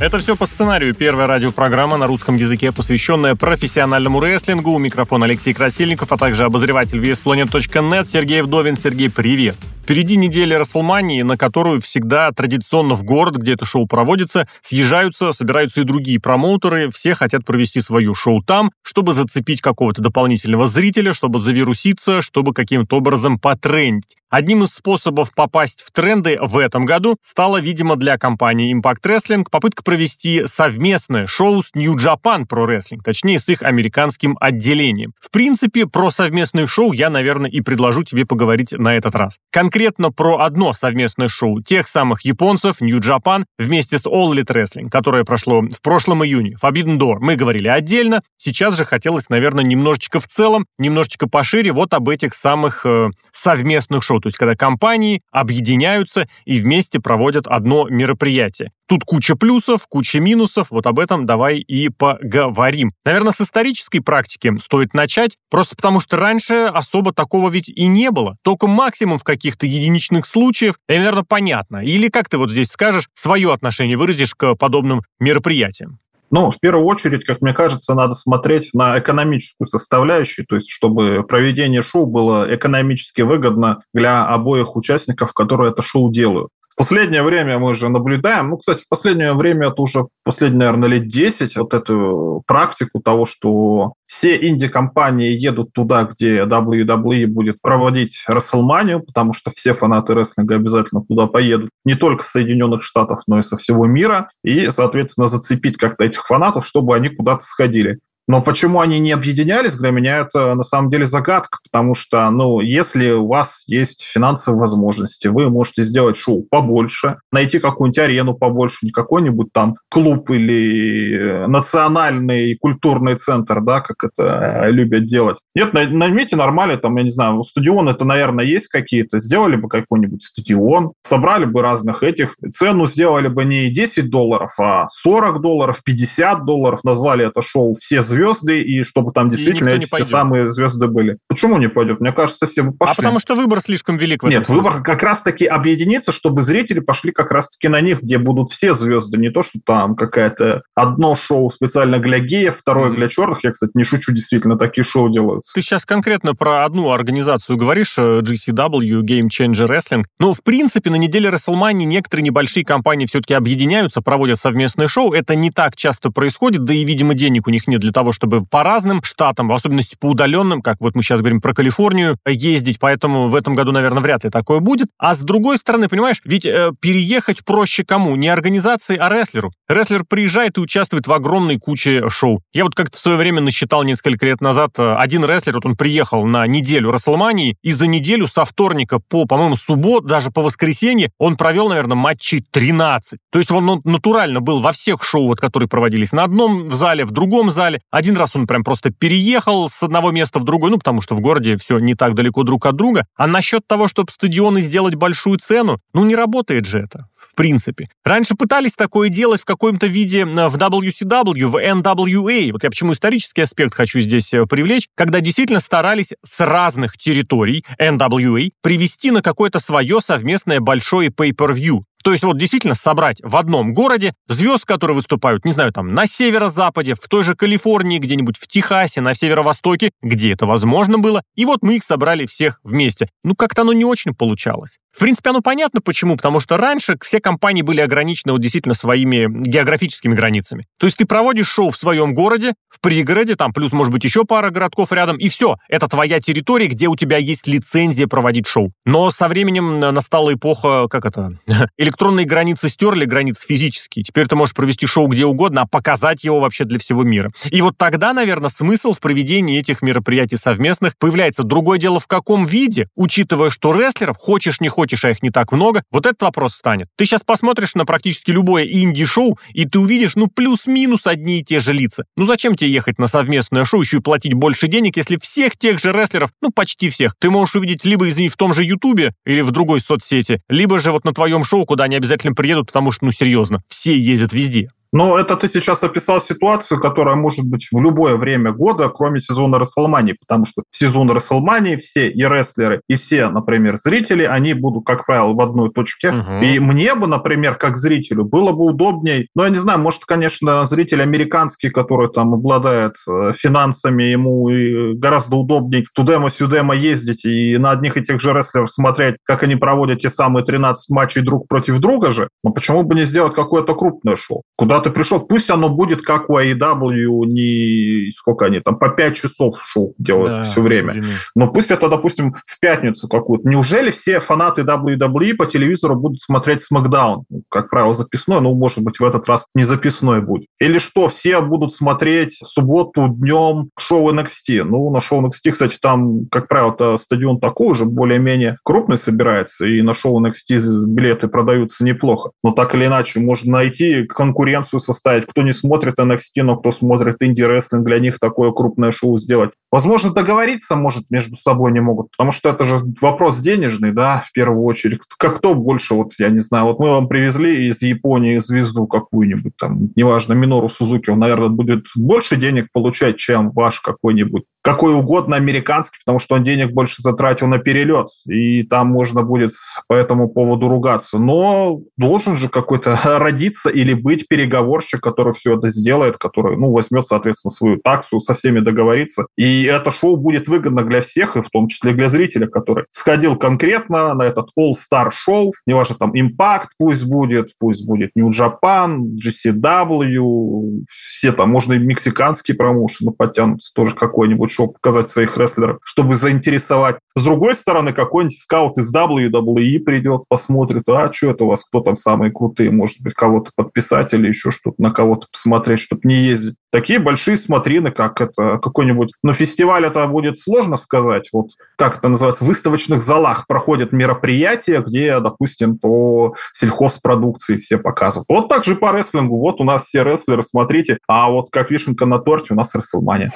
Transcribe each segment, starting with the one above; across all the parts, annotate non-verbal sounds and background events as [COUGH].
Это все по сценарию. Первая радиопрограмма на русском языке, посвященная профессиональному рестлингу. У микрофона Алексей Красильников, а также обозреватель VSPlanet.net Сергей Вдовин. Сергей, привет. Впереди неделя Расселмании, на которую всегда традиционно в город, где это шоу проводится, съезжаются, собираются и другие промоутеры. Все хотят провести свое шоу там, чтобы зацепить какого-то дополнительного зрителя, чтобы завируситься, чтобы каким-то образом потрендить. Одним из способов попасть в тренды в этом году стала, видимо, для компании Impact Wrestling попытка провести совместное шоу с New Japan Pro Wrestling, точнее, с их американским отделением. В принципе, про совместное шоу я, наверное, и предложу тебе поговорить на этот раз. Конкретно про одно совместное шоу тех самых японцев New Japan вместе с All Elite Wrestling, которое прошло в прошлом июне. Forbidden Door мы говорили отдельно, сейчас же хотелось, наверное, немножечко в целом, немножечко пошире вот об этих самых э, совместных шоу то есть когда компании объединяются и вместе проводят одно мероприятие. Тут куча плюсов, куча минусов, вот об этом давай и поговорим. Наверное, с исторической практики стоит начать, просто потому что раньше особо такого ведь и не было. Только максимум в каких-то единичных случаях, и, наверное, понятно. Или как ты вот здесь скажешь, свое отношение выразишь к подобным мероприятиям? Ну, в первую очередь, как мне кажется, надо смотреть на экономическую составляющую, то есть чтобы проведение шоу было экономически выгодно для обоих участников, которые это шоу делают последнее время мы же наблюдаем, ну, кстати, в последнее время, это уже последние, наверное, лет 10, вот эту практику того, что все инди-компании едут туда, где WWE будет проводить WrestleMania, потому что все фанаты рестлинга обязательно туда поедут, не только с Соединенных Штатов, но и со всего мира, и, соответственно, зацепить как-то этих фанатов, чтобы они куда-то сходили. Но почему они не объединялись, для меня это на самом деле загадка, потому что, ну, если у вас есть финансовые возможности, вы можете сделать шоу побольше, найти какую-нибудь арену побольше, не какой-нибудь там клуб или э, национальный культурный центр, да, как это э, любят делать. Нет, наймите нормально, там, я не знаю, стадион это, наверное, есть какие-то, сделали бы какой-нибудь стадион, собрали бы разных этих, цену сделали бы не 10 долларов, а 40 долларов, 50 долларов, назвали это шоу «Все звезды», звезды, и чтобы там действительно эти все самые звезды были. Почему не пойдет? Мне кажется, все бы пошли. А потому что выбор слишком велик Нет, смысле. выбор как раз-таки объединиться, чтобы зрители пошли как раз-таки на них, где будут все звезды, не то, что там какая-то одно шоу специально для геев, второе mm-hmm. для черных. Я, кстати, не шучу, действительно, такие шоу делаются. Ты сейчас конкретно про одну организацию говоришь, э, GCW, Game Changer Wrestling. Но, в принципе, на неделе WrestleMania некоторые небольшие компании все-таки объединяются, проводят совместные шоу. Это не так часто происходит, да и, видимо, денег у них нет для того, того, чтобы по разным штатам, в особенности по удаленным, как вот мы сейчас говорим про Калифорнию, ездить, поэтому в этом году, наверное, вряд ли такое будет. А с другой стороны, понимаешь, ведь э, переехать проще кому? Не организации, а рестлеру. Рестлер приезжает и участвует в огромной куче шоу. Я вот как-то в свое время насчитал несколько лет назад, э, один рестлер, вот он приехал на неделю Расселмании, и за неделю со вторника по, по-моему, суббот, даже по воскресенье, он провел, наверное, матчей 13. То есть он ну, натурально был во всех шоу, вот, которые проводились на одном зале, в другом зале, один раз он прям просто переехал с одного места в другое, ну, потому что в городе все не так далеко друг от друга. А насчет того, чтобы стадионы сделать большую цену, ну, не работает же это, в принципе. Раньше пытались такое делать в каком-то виде в WCW, в NWA. Вот я почему исторический аспект хочу здесь э, привлечь, когда действительно старались с разных территорий NWA привести на какое-то свое совместное большое pay-per-view. То есть вот действительно собрать в одном городе звезд, которые выступают, не знаю, там на северо-западе, в той же Калифорнии, где-нибудь в Техасе, на северо-востоке, где это возможно было, и вот мы их собрали всех вместе. Ну, как-то оно не очень получалось. В принципе, оно понятно почему, потому что раньше все компании были ограничены вот действительно своими географическими границами. То есть ты проводишь шоу в своем городе, в пригороде, там плюс, может быть, еще пара городков рядом, и все. Это твоя территория, где у тебя есть лицензия проводить шоу. Но со временем настала эпоха, как это, [LAUGHS] электронные границы стерли, границы физические. Теперь ты можешь провести шоу где угодно, а показать его вообще для всего мира. И вот тогда, наверное, смысл в проведении этих мероприятий совместных появляется. Другое дело, в каком виде, учитывая, что рестлеров, хочешь не хочешь, а их не так много, вот этот вопрос станет. Ты сейчас посмотришь на практически любое инди-шоу, и ты увидишь, ну, плюс-минус одни и те же лица. Ну, зачем тебе ехать на совместное шоу, еще и платить больше денег, если всех тех же рестлеров, ну, почти всех, ты можешь увидеть либо, извини, в том же Ютубе или в другой соцсети, либо же вот на твоем шоу, куда они обязательно приедут, потому что, ну, серьезно, все ездят везде. Но это ты сейчас описал ситуацию, которая может быть в любое время года, кроме сезона Расселмании, потому что в сезон Расселмании все и рестлеры, и все, например, зрители, они будут, как правило, в одной точке. Угу. И мне бы, например, как зрителю, было бы удобней, ну, я не знаю, может, конечно, зритель американский, который там обладает э, финансами, ему гораздо удобней тудема-сюдема ездить и на одних и тех же рестлеров смотреть, как они проводят те самые 13 матчей друг против друга же. Но почему бы не сделать какое-то крупное шоу? Куда ты пришел? Пусть оно будет как у AEW, не сколько они там, по 5 часов шоу делают да, все время. Но пусть это, допустим, в пятницу какую-то. Неужели все фанаты WWE по телевизору будут смотреть SmackDown? Ну, как правило, записной, ну, может быть, в этот раз не записной будет. Или что, все будут смотреть в субботу днем шоу NXT? Ну, на шоу NXT, кстати, там, как правило, стадион такой уже более-менее крупный собирается, и на шоу NXT билеты продаются неплохо. Но так или иначе, можно найти конкуренцию составить. Кто не смотрит NXT, но кто смотрит инди-рестлинг, для них такое крупное шоу сделать. Возможно, договориться, может, между собой не могут, потому что это же вопрос денежный, да, в первую очередь. Как кто больше, вот, я не знаю, вот мы вам привезли из Японии звезду какую-нибудь, там, неважно, Минору Сузуки, он, наверное, будет больше денег получать, чем ваш какой-нибудь какой угодно американский, потому что он денег больше затратил на перелет, и там можно будет по этому поводу ругаться. Но должен же какой-то [LAUGHS] родиться или быть переговорщик, который все это сделает, который, ну, возьмет, соответственно, свою таксу, со всеми договорится. И это шоу будет выгодно для всех, и в том числе для зрителя, который сходил конкретно на этот All-Star шоу, неважно, там, Impact пусть будет, пусть будет New Japan, GCW, все там, можно и мексиканские промоушены подтянутся, тоже какой-нибудь шоу показать своих рестлеров, чтобы заинтересовать. С другой стороны, какой-нибудь скаут из WWE придет, посмотрит, а что это у вас, кто там самые крутые, может быть, кого-то подписать или еще что-то, на кого-то посмотреть, чтобы не ездить. Такие большие смотрины, как это какой-нибудь... Но фестиваль это будет сложно сказать. Вот как это называется? В выставочных залах проходят мероприятия, где, допустим, по сельхозпродукции все показывают. Вот так же по рестлингу. Вот у нас все рестлеры, смотрите. А вот как вишенка на торте у нас Расселмания.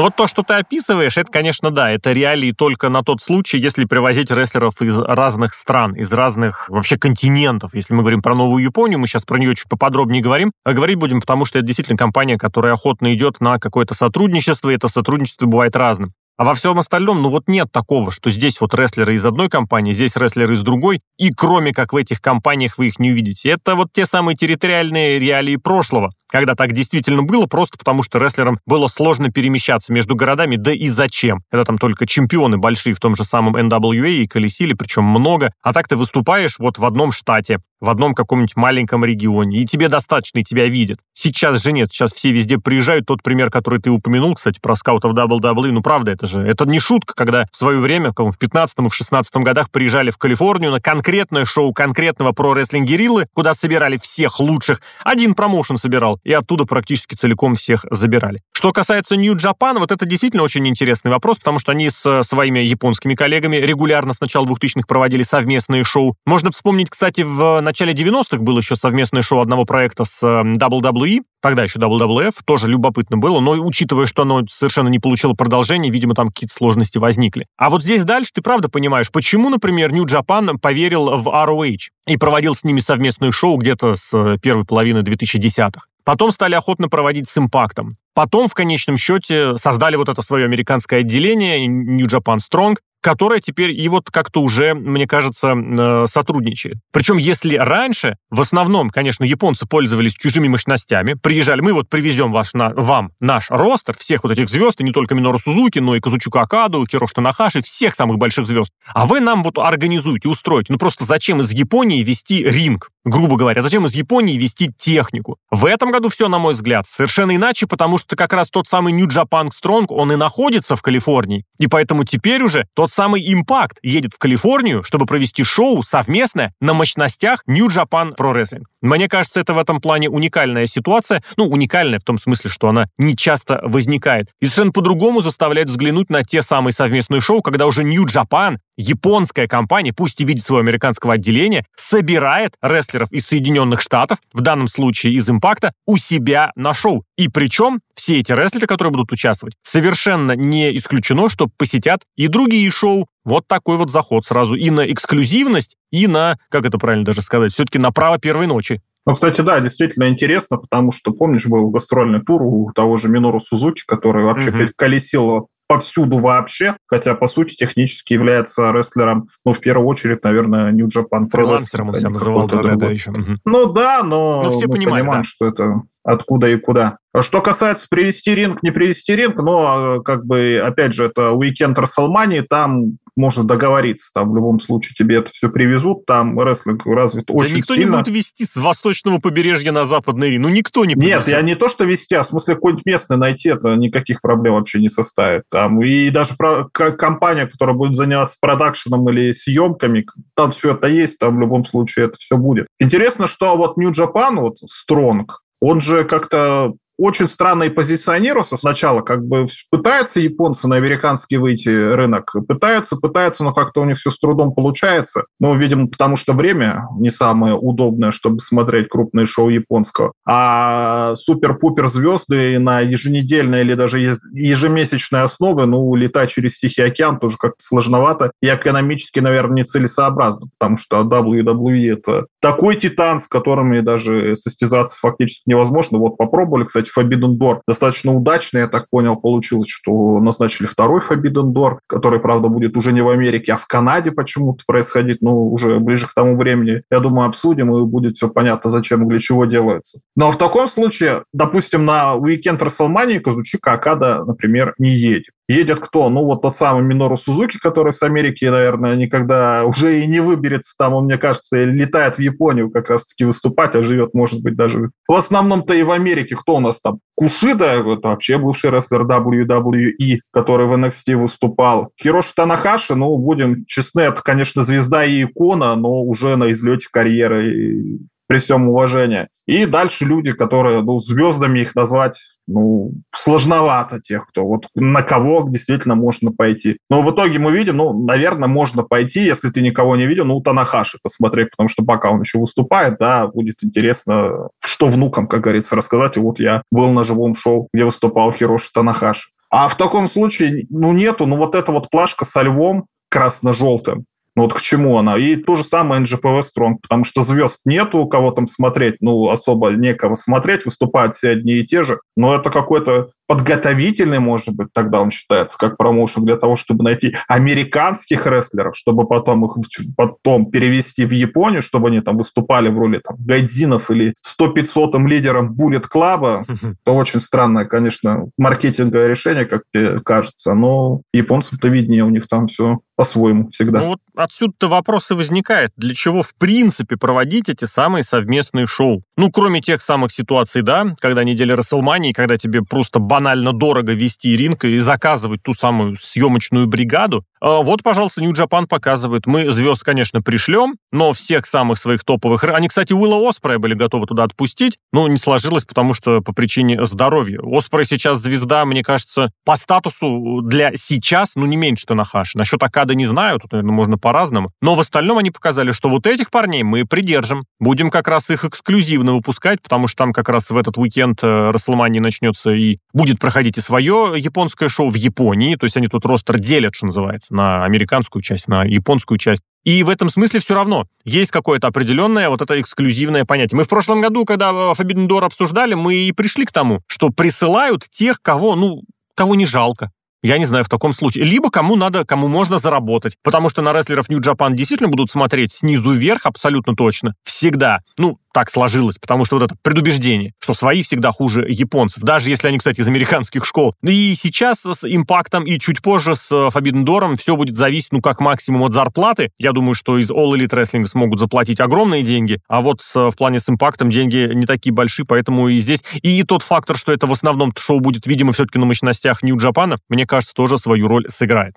Ну вот то, что ты описываешь, это, конечно, да, это реалии только на тот случай, если привозить рестлеров из разных стран, из разных вообще континентов. Если мы говорим про Новую Японию, мы сейчас про нее чуть поподробнее говорим, а говорить будем, потому что это действительно компания, которая охотно идет на какое-то сотрудничество, и это сотрудничество бывает разным. А во всем остальном, ну вот нет такого, что здесь вот рестлеры из одной компании, здесь рестлеры из другой, и кроме как в этих компаниях вы их не увидите. Это вот те самые территориальные реалии прошлого когда так действительно было, просто потому что рестлерам было сложно перемещаться между городами, да и зачем? Это там только чемпионы большие в том же самом NWA и колесили, причем много. А так ты выступаешь вот в одном штате, в одном каком-нибудь маленьком регионе, и тебе достаточно, и тебя видят. Сейчас же нет, сейчас все везде приезжают. Тот пример, который ты упомянул, кстати, про скаутов WWE, ну правда, это же, это не шутка, когда в свое время, в 15 и в 16 годах приезжали в Калифорнию на конкретное шоу конкретного про-рестлинг-гериллы, куда собирали всех лучших. Один промоушен собирал и оттуда практически целиком всех забирали. Что касается New Japan, вот это действительно очень интересный вопрос, потому что они с своими японскими коллегами регулярно с начала 2000-х проводили совместные шоу. Можно вспомнить, кстати, в начале 90-х было еще совместное шоу одного проекта с WWE, тогда еще WWF, тоже любопытно было, но учитывая, что оно совершенно не получило продолжения, видимо, там какие-то сложности возникли. А вот здесь дальше ты правда понимаешь, почему, например, New Japan поверил в ROH и проводил с ними совместное шоу где-то с э, первой половины 2010-х. Потом стали охотно проводить с импактом. Потом, в конечном счете, создали вот это свое американское отделение New Japan Strong, которая теперь и вот как-то уже, мне кажется, э, сотрудничает. Причем если раньше, в основном, конечно, японцы пользовались чужими мощностями, приезжали, мы вот привезем ваш, на, вам наш ростер, всех вот этих звезд, и не только Минору Сузуки, но и Казучука Акаду, Кирош Танахаши, всех самых больших звезд. А вы нам вот организуете, устроите. Ну просто зачем из Японии вести ринг? Грубо говоря, зачем из Японии вести технику? В этом году все, на мой взгляд, совершенно иначе, потому что как раз тот самый New Japan Strong, он и находится в Калифорнии. И поэтому теперь уже тот самый Impact едет в Калифорнию, чтобы провести шоу совместное на мощностях New Japan Pro Wrestling. Мне кажется, это в этом плане уникальная ситуация. Ну, уникальная в том смысле, что она не часто возникает. И совершенно по-другому заставляет взглянуть на те самые совместные шоу, когда уже New Japan японская компания, пусть и видит своего американского отделения, собирает рестлеров из Соединенных Штатов, в данном случае из Импакта, у себя на шоу. И причем все эти рестлеры, которые будут участвовать, совершенно не исключено, что посетят и другие шоу. Вот такой вот заход сразу и на эксклюзивность, и на, как это правильно даже сказать, все-таки на право первой ночи. Ну, кстати, да, действительно интересно, потому что, помнишь, был гастрольный тур у того же Минору Сузуки, который вообще угу. колесил повсюду вообще, хотя, по сути, технически является рестлером, ну, в первую очередь, наверное, New Japan Pro он себя называл, да, да, да, еще. Ну да, но, но все мы понимаем, да. что это откуда и куда. Что касается привести ринг, не привести ринг, но, как бы, опять же, это уикенд Расселмании, там можно договориться, там в любом случае тебе это все привезут, там рестлинг развит да очень никто сильно. не будет вести с восточного побережья на западный ринг, ну никто не Нет, я не то, что вести, а в смысле какой-нибудь местный найти, это никаких проблем вообще не составит. Там, и даже про, компания, которая будет заниматься продакшеном или съемками, там все это есть, там в любом случае это все будет. Интересно, что вот New Japan, вот Strong, он же как-то очень странно и позиционировался сначала, как бы пытаются японцы на американский выйти рынок, пытаются, пытаются, но как-то у них все с трудом получается. Ну, видимо, потому что время не самое удобное, чтобы смотреть крупные шоу японского. А супер-пупер звезды на еженедельной или даже ежемесячной основе, ну, летать через Тихий океан тоже как-то сложновато и экономически, наверное, нецелесообразно, потому что WWE это такой титан, с которыми даже состязаться фактически невозможно. Вот попробовали, кстати, Forbidden Door достаточно удачно, я так понял, получилось, что назначили второй Forbidden Door, который, правда, будет уже не в Америке, а в Канаде почему-то происходить, ну, уже ближе к тому времени, я думаю, обсудим, и будет все понятно, зачем и для чего делается. Но в таком случае, допустим, на уикенд Расселмании Казучика Акада, например, не едет. Едет кто? Ну, вот тот самый Минору Сузуки, который с Америки, наверное, никогда уже и не выберется там, он, мне кажется, летает в Японию как раз-таки выступать, а живет, может быть, даже в основном-то и в Америке. Кто у нас там? Кушида, это вообще бывший рестлер WWE, который в NXT выступал. Хироши Танахаши, ну, будем честны, это, конечно, звезда и икона, но уже на излете карьеры при всем уважении. И дальше люди, которые, ну, звездами их назвать, ну, сложновато тех, кто вот на кого действительно можно пойти. Но в итоге мы видим, ну, наверное, можно пойти, если ты никого не видел, ну, Танахаши посмотреть, потому что пока он еще выступает, да, будет интересно, что внукам, как говорится, рассказать. И вот я был на живом шоу, где выступал Хироши Танахаши. А в таком случае, ну, нету, ну, вот эта вот плашка со львом красно-желтым, ну вот к чему она? И то же самое NGPV Strong, потому что звезд нету, кого там смотреть, ну особо некого смотреть, выступают все одни и те же, но это какой-то подготовительный, может быть, тогда он считается как промоушен для того, чтобы найти американских рестлеров, чтобы потом их потом перевести в Японию, чтобы они там выступали в роли там гайдзинов или 100-500 лидером Буллет Клаба. Это очень странное, конечно, маркетинговое решение, как мне кажется, но японцам-то виднее, у них там все по-своему всегда. Ну вот отсюда-то вопрос и возникает, для чего в принципе проводить эти самые совместные шоу? Ну, кроме тех самых ситуаций, да, когда неделя Расселмании, когда тебе просто банально дорого вести ринг и заказывать ту самую съемочную бригаду. А вот, пожалуйста, Japan показывает. Мы звезд, конечно, пришлем, но всех самых своих топовых... Они, кстати, Уилла Оспрея были готовы туда отпустить, но не сложилось, потому что по причине здоровья. Оспрей сейчас звезда, мне кажется, по статусу для сейчас, ну, не меньше Танахаши. Насчет Акада не знаю, тут, наверное, можно по-разному. Но в остальном они показали, что вот этих парней мы придержим. Будем как раз их эксклюзивно выпускать, потому что там как раз в этот уикенд э, Расселмании начнется и будет проходить и свое японское шоу в Японии, то есть они тут ростер делят, что называется, на американскую часть, на японскую часть. И в этом смысле все равно есть какое-то определенное вот это эксклюзивное понятие. Мы в прошлом году, когда Forbidden Door обсуждали, мы и пришли к тому, что присылают тех, кого, ну, кого не жалко. Я не знаю, в таком случае. Либо кому надо, кому можно заработать. Потому что на рестлеров New Japan действительно будут смотреть снизу вверх абсолютно точно. Всегда. Ну, так сложилось, потому что вот это предубеждение, что свои всегда хуже японцев, даже если они, кстати, из американских школ. И сейчас с импактом и чуть позже с э, Forbidden Door все будет зависеть, ну, как максимум от зарплаты. Я думаю, что из All Elite Wrestling смогут заплатить огромные деньги, а вот в плане с импактом деньги не такие большие, поэтому и здесь. И тот фактор, что это в основном шоу будет, видимо, все-таки на мощностях Нью Джапана, мне кажется, тоже свою роль сыграет.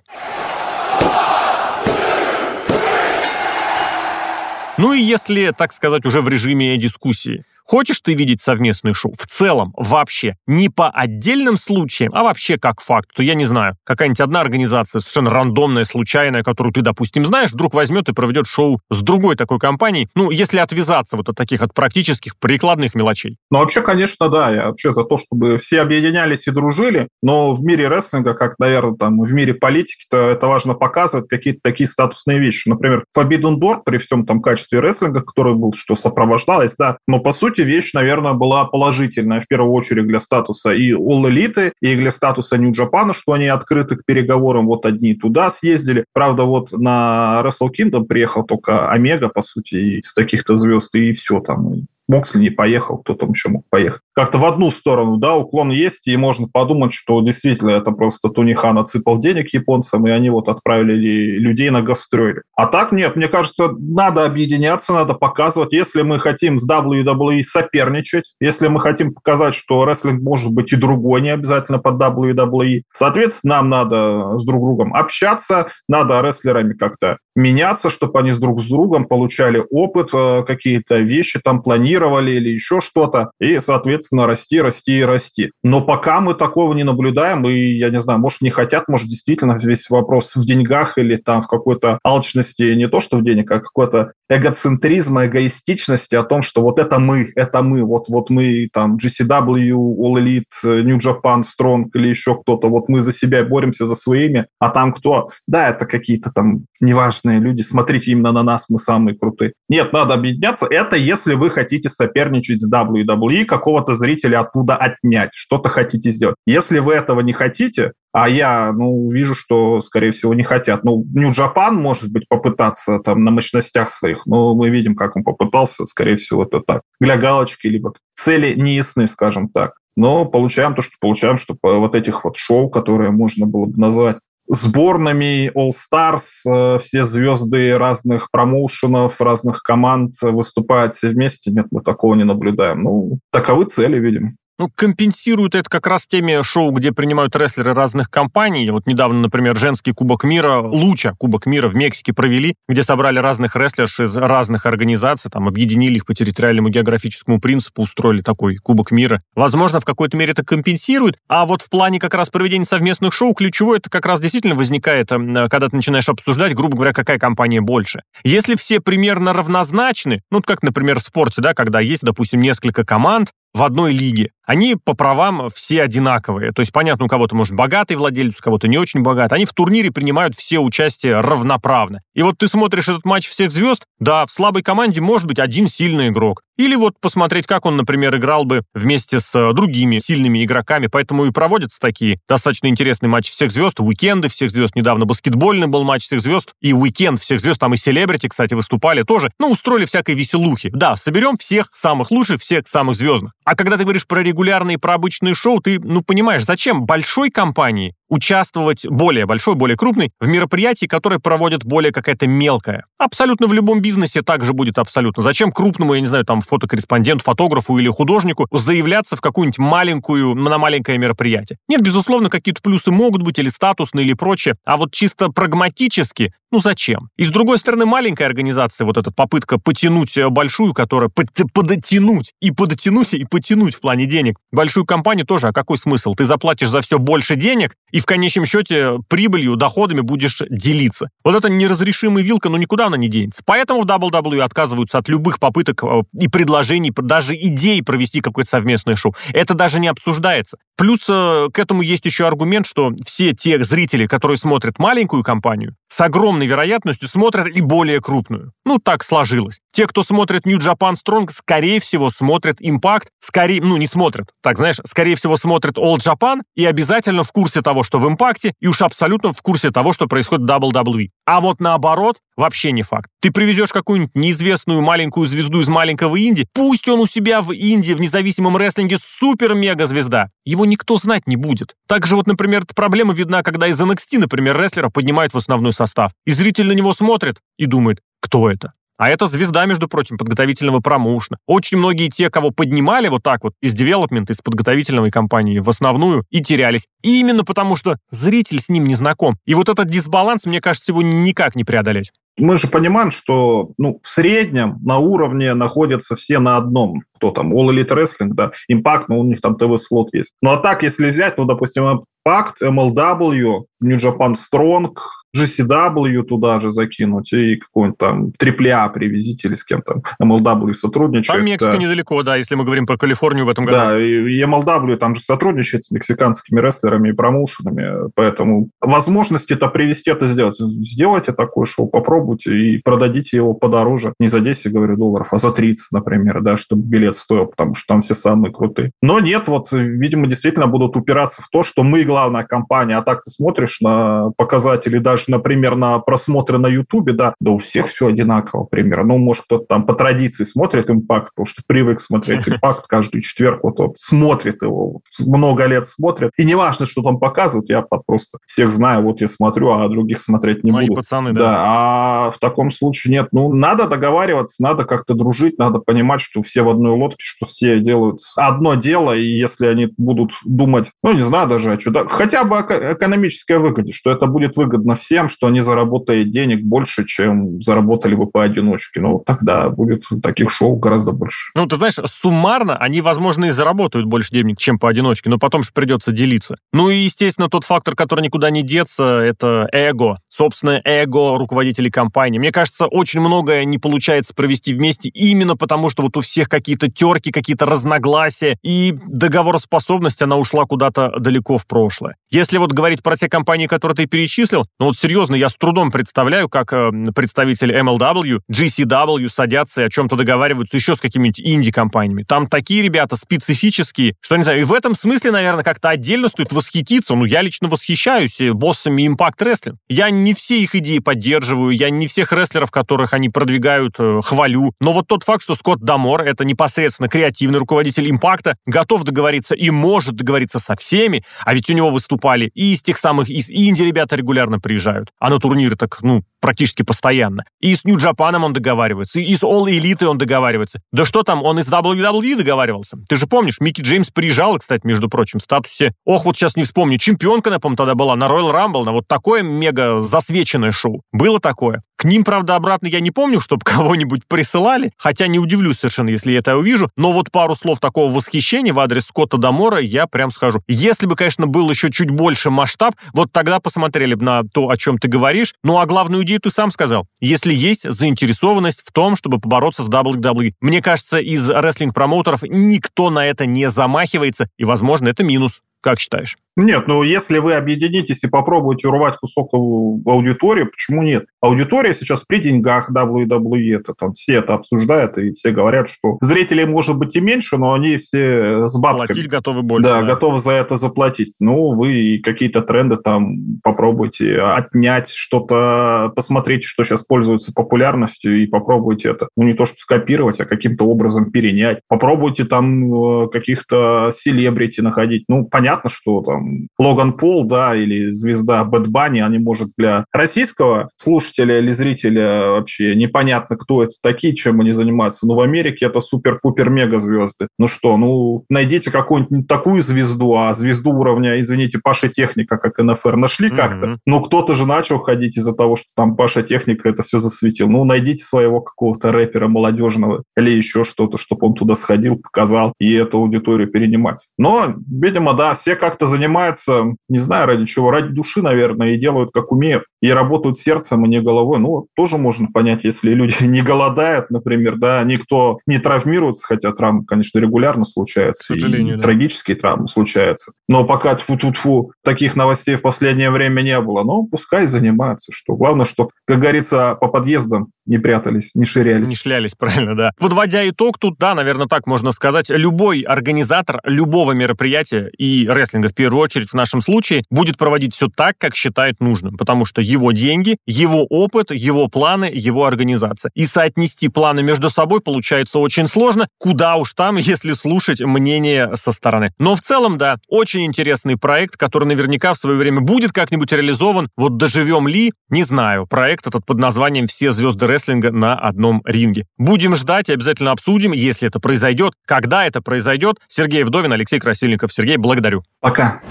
Ну и если, так сказать, уже в режиме дискуссии, Хочешь ты видеть совместное шоу? В целом, вообще, не по отдельным случаям, а вообще как факт, то я не знаю, какая-нибудь одна организация, совершенно рандомная, случайная, которую ты, допустим, знаешь, вдруг возьмет и проведет шоу с другой такой компанией, ну, если отвязаться вот от таких от практических прикладных мелочей. Ну, вообще, конечно, да, я вообще за то, чтобы все объединялись и дружили, но в мире рестлинга, как, наверное, там, в мире политики-то это важно показывать какие-то такие статусные вещи. Например, Forbidden Door при всем там качестве рестлинга, который был, что сопровождалось, да, но по сути вещь, наверное, была положительная в первую очередь для статуса и All Elite, и для статуса New Japan, что они открыты к переговорам, вот одни туда съездили. Правда, вот на Wrestle Kingdom приехал только Омега, по сути, из таких-то звезд, и все там. Моксли не поехал, кто там еще мог поехать. Как-то в одну сторону, да, уклон есть, и можно подумать, что действительно это просто Тони Хан отсыпал денег японцам, и они вот отправили людей на гастроли. А так нет, мне кажется, надо объединяться, надо показывать, если мы хотим с WWE соперничать, если мы хотим показать, что рестлинг может быть и другой, не обязательно под WWE, соответственно, нам надо с друг другом общаться, надо рестлерами как-то меняться, чтобы они с друг с другом получали опыт, э, какие-то вещи там планировали, или еще что-то, и, соответственно, расти, расти и расти. Но пока мы такого не наблюдаем, и, я не знаю, может, не хотят, может, действительно весь вопрос в деньгах или там в какой-то алчности, не то, что в денег, а какой-то эгоцентризма, эгоистичности о том, что вот это мы, это мы, вот, вот мы там GCW, All Elite, New Japan, Strong или еще кто-то, вот мы за себя боремся за своими, а там кто? Да, это какие-то там неважные люди, смотрите именно на нас, мы самые крутые. Нет, надо объединяться. Это если вы хотите соперничать с WWE, какого-то зрителя оттуда отнять, что-то хотите сделать. Если вы этого не хотите, а я, ну, вижу, что, скорее всего, не хотят. Ну, Japan, может быть, попытаться там на мощностях своих, но мы видим, как он попытался, скорее всего, это так. Для галочки, либо цели не ясны, скажем так. Но получаем то, что получаем, что вот этих вот шоу, которые можно было бы назвать сборными All Stars, э, все звезды разных промоушенов, разных команд выступают все вместе. Нет, мы такого не наблюдаем. Ну, таковы цели, видим. Ну, компенсируют это как раз теми шоу, где принимают рестлеры разных компаний. Вот недавно, например, женский Кубок мира, Луча Кубок мира в Мексике провели, где собрали разных рестлерш из разных организаций, там, объединили их по территориальному географическому принципу, устроили такой Кубок мира. Возможно, в какой-то мере это компенсирует, а вот в плане как раз проведения совместных шоу ключевое это как раз действительно возникает, э, когда ты начинаешь обсуждать, грубо говоря, какая компания больше. Если все примерно равнозначны, ну, как, например, в спорте, да, когда есть, допустим, несколько команд, в одной лиге. Они по правам все одинаковые. То есть, понятно, у кого-то, может, богатый владелец, у кого-то не очень богатый. Они в турнире принимают все участие равноправно. И вот ты смотришь этот матч всех звезд, да, в слабой команде может быть один сильный игрок. Или вот посмотреть, как он, например, играл бы вместе с э, другими сильными игроками. Поэтому и проводятся такие достаточно интересные матчи всех звезд, уикенды всех звезд. Недавно баскетбольный был матч всех звезд, и уикенд всех звезд. Там и селебрити, кстати, выступали тоже. Ну, устроили всякой веселухи. Да, соберем всех самых лучших, всех самых звездных. А когда ты говоришь про регулярные, про обычные шоу, ты, ну, понимаешь, зачем большой компании участвовать более большой, более крупный в мероприятии, которое проводит более какая-то мелкая. Абсолютно в любом бизнесе также будет абсолютно. Зачем крупному, я не знаю, там, фотокорреспонденту, фотографу или художнику заявляться в какую-нибудь маленькую, на маленькое мероприятие? Нет, безусловно, какие-то плюсы могут быть или статусные, или прочее. А вот чисто прагматически, ну зачем? И с другой стороны, маленькая организация, вот эта попытка потянуть э, большую, которая под, подотянуть и подотянуть и потянуть в плане денег. Большую компанию тоже, а какой смысл? Ты заплатишь за все больше денег, и в конечном счете прибылью, доходами будешь делиться. Вот это неразрешимая вилка, но никуда она не денется. Поэтому в WWE отказываются от любых попыток э, и предложений, даже идей провести какое-то совместное шоу. Это даже не обсуждается. Плюс э, к этому есть еще аргумент, что все те зрители, которые смотрят маленькую компанию, с огромной вероятностью смотрят и более крупную. Ну, так сложилось. Те, кто смотрит New Japan Strong, скорее всего, смотрят Impact, скорее, ну, не смотрят, так знаешь, скорее всего, смотрят All Japan и обязательно в курсе того, что в Импакте, и уж абсолютно в курсе того, что происходит в WWE. А вот наоборот, вообще не факт. Ты привезешь какую-нибудь неизвестную маленькую звезду из маленького Инди, пусть он у себя в Индии в независимом рестлинге супер-мега-звезда. Его никто знать не будет. Также вот, например, эта проблема видна, когда из NXT, например, рестлера поднимают в основной состав. И зритель на него смотрит и думает, кто это? А это звезда, между прочим, подготовительного промоушена. Очень многие те, кого поднимали вот так вот из девелопмента, из подготовительной компании в основную и терялись. И именно потому, что зритель с ним не знаком. И вот этот дисбаланс, мне кажется, его никак не преодолеть. Мы же понимаем, что ну, в среднем на уровне находятся все на одном. Кто там? All Elite Wrestling, да, Impact, но у них там ТВ-слот есть. Ну а так, если взять, ну, допустим, Impact, MLW, New Japan Strong, GCW туда же закинуть и какой-нибудь там AAA привезите или с кем-то MLW сотрудничает. Там Мексика да. недалеко, да, если мы говорим про Калифорнию в этом году. Да, и MLW там же сотрудничает с мексиканскими рестлерами и промоушенами, поэтому возможности это привести это сделать. Сделайте такое шоу, попробуйте и продадите его подороже. Не за 10, говорю, долларов, а за 30, например, да, чтобы билет стоил, потому что там все самые крутые. Но нет, вот, видимо, действительно будут упираться в то, что мы главная компания, а так ты смотришь на показатели даже даже, например, на просмотры на Ютубе, да, да у всех все одинаково примерно. Ну, может, кто-то там по традиции смотрит импакт, потому что привык смотреть [LAUGHS] импакт каждый четверг, вот, вот смотрит его, много лет смотрит. И не важно, что там показывают, я просто всех знаю, вот я смотрю, а других смотреть не Мои буду. пацаны, да. Да, а в таком случае нет. Ну, надо договариваться, надо как-то дружить, надо понимать, что все в одной лодке, что все делают одно дело, и если они будут думать, ну, не знаю даже о чудо, хотя бы о экономической выгоде, что это будет выгодно всем, всем, что они заработают денег больше, чем заработали бы поодиночке. Ну, тогда будет таких шоу гораздо больше. Ну, ты знаешь, суммарно они, возможно, и заработают больше денег, чем поодиночке, но потом же придется делиться. Ну и, естественно, тот фактор, который никуда не деться, это эго. Собственное эго руководителей компании. Мне кажется, очень многое не получается провести вместе именно потому, что вот у всех какие-то терки, какие-то разногласия, и договороспособность, она ушла куда-то далеко в прошлое. Если вот говорить про те компании, которые ты перечислил, ну вот серьезно, я с трудом представляю, как э, представители MLW, GCW садятся и о чем-то договариваются еще с какими-нибудь инди-компаниями. Там такие ребята специфические, что, не знаю, и в этом смысле, наверное, как-то отдельно стоит восхититься. Ну, я лично восхищаюсь э, боссами Impact Wrestling. Я все их идеи поддерживаю, я не всех рестлеров, которых они продвигают, э, хвалю. Но вот тот факт, что Скотт Дамор, это непосредственно креативный руководитель Импакта, готов договориться и может договориться со всеми, а ведь у него выступали и из тех самых, из Инди ребята регулярно приезжают. А на турниры так, ну, практически постоянно. И с Нью-Джапаном он договаривается, и с All Elite он договаривается. Да что там, он из WWE договаривался. Ты же помнишь, Микки Джеймс приезжал, кстати, между прочим, в статусе, ох, вот сейчас не вспомню, чемпионка, напомню, тогда была на Royal Rumble, на вот такое мега засвеченное шоу. Было такое. К ним, правда, обратно я не помню, чтобы [LAUGHS] кого-нибудь присылали, хотя не удивлюсь совершенно, если я это увижу, но вот пару слов такого восхищения в адрес Скотта Дамора я прям скажу. Если бы, конечно, был еще чуть больше масштаб, вот тогда посмотрели бы на то, о чем ты говоришь. Ну, а главную идею ты сам сказал. Если есть заинтересованность в том, чтобы побороться с WWE. Мне кажется, из рестлинг-промоутеров никто на это не замахивается, и, возможно, это минус. Как считаешь? Нет, ну если вы объединитесь и попробуете урвать кусок аудитории, почему нет? Аудитория сейчас при деньгах WWE, это там все это обсуждают, и все говорят, что зрителей может быть и меньше, но они все с бабками. Платить готовы больше. Да, да. готовы за это заплатить. Ну, вы какие-то тренды там попробуйте отнять, что-то посмотрите, что сейчас пользуется популярностью, и попробуйте это. Ну, не то, что скопировать, а каким-то образом перенять. Попробуйте там э, каких-то селебрити находить. Ну, понятно, что там Логан Пол, да, или звезда Бэт Банни, они, может, для российского слушателя или зрителя вообще непонятно, кто это такие, чем они занимаются. Но в Америке это супер-пупер-мега звезды. Ну что, ну, найдите какую-нибудь такую звезду, а звезду уровня, извините, Паша Техника, как НФР, нашли mm-hmm. как-то. Ну, кто-то же начал ходить из-за того, что там Паша Техника это все засветил. Ну, найдите своего какого-то рэпера молодежного или еще что-то, чтобы он туда сходил, показал и эту аудиторию перенимать. Но, видимо, да, все как-то занимаются занимаются, не знаю ради чего, ради души, наверное, и делают как умеют, и работают сердцем, а не головой. Ну, тоже можно понять, если люди [LAUGHS] не голодают, например, да, никто не травмируется, хотя травмы, конечно, регулярно случаются, К сожалению, да. трагические травмы случаются. Но пока тьфу-тьфу-тьфу, таких новостей в последнее время не было. Ну, пускай занимаются, что. Главное, что, как говорится, по подъездам не прятались, не ширялись. Не шлялись, [LAUGHS] правильно, да. Подводя итог, тут, да, наверное, так можно сказать, любой организатор любого мероприятия, и рестлинга в первую очередь в нашем случае, будет проводить все так, как считает нужным, потому что его деньги, его опыт, его планы, его организация. И соотнести планы между собой получается очень сложно, куда уж там, [LAUGHS] если слушать мнение со стороны. Но в целом, да, очень интересный проект, который наверняка в свое время будет как-нибудь реализован. Вот доживем ли, не знаю. Проект этот под названием «Все звезды рестлинга на одном ринге». Будем ждать и обязательно обсудим, если это произойдет, когда это произойдет. Сергей Вдовин, Алексей Красильников. Сергей, благодарю. Пока.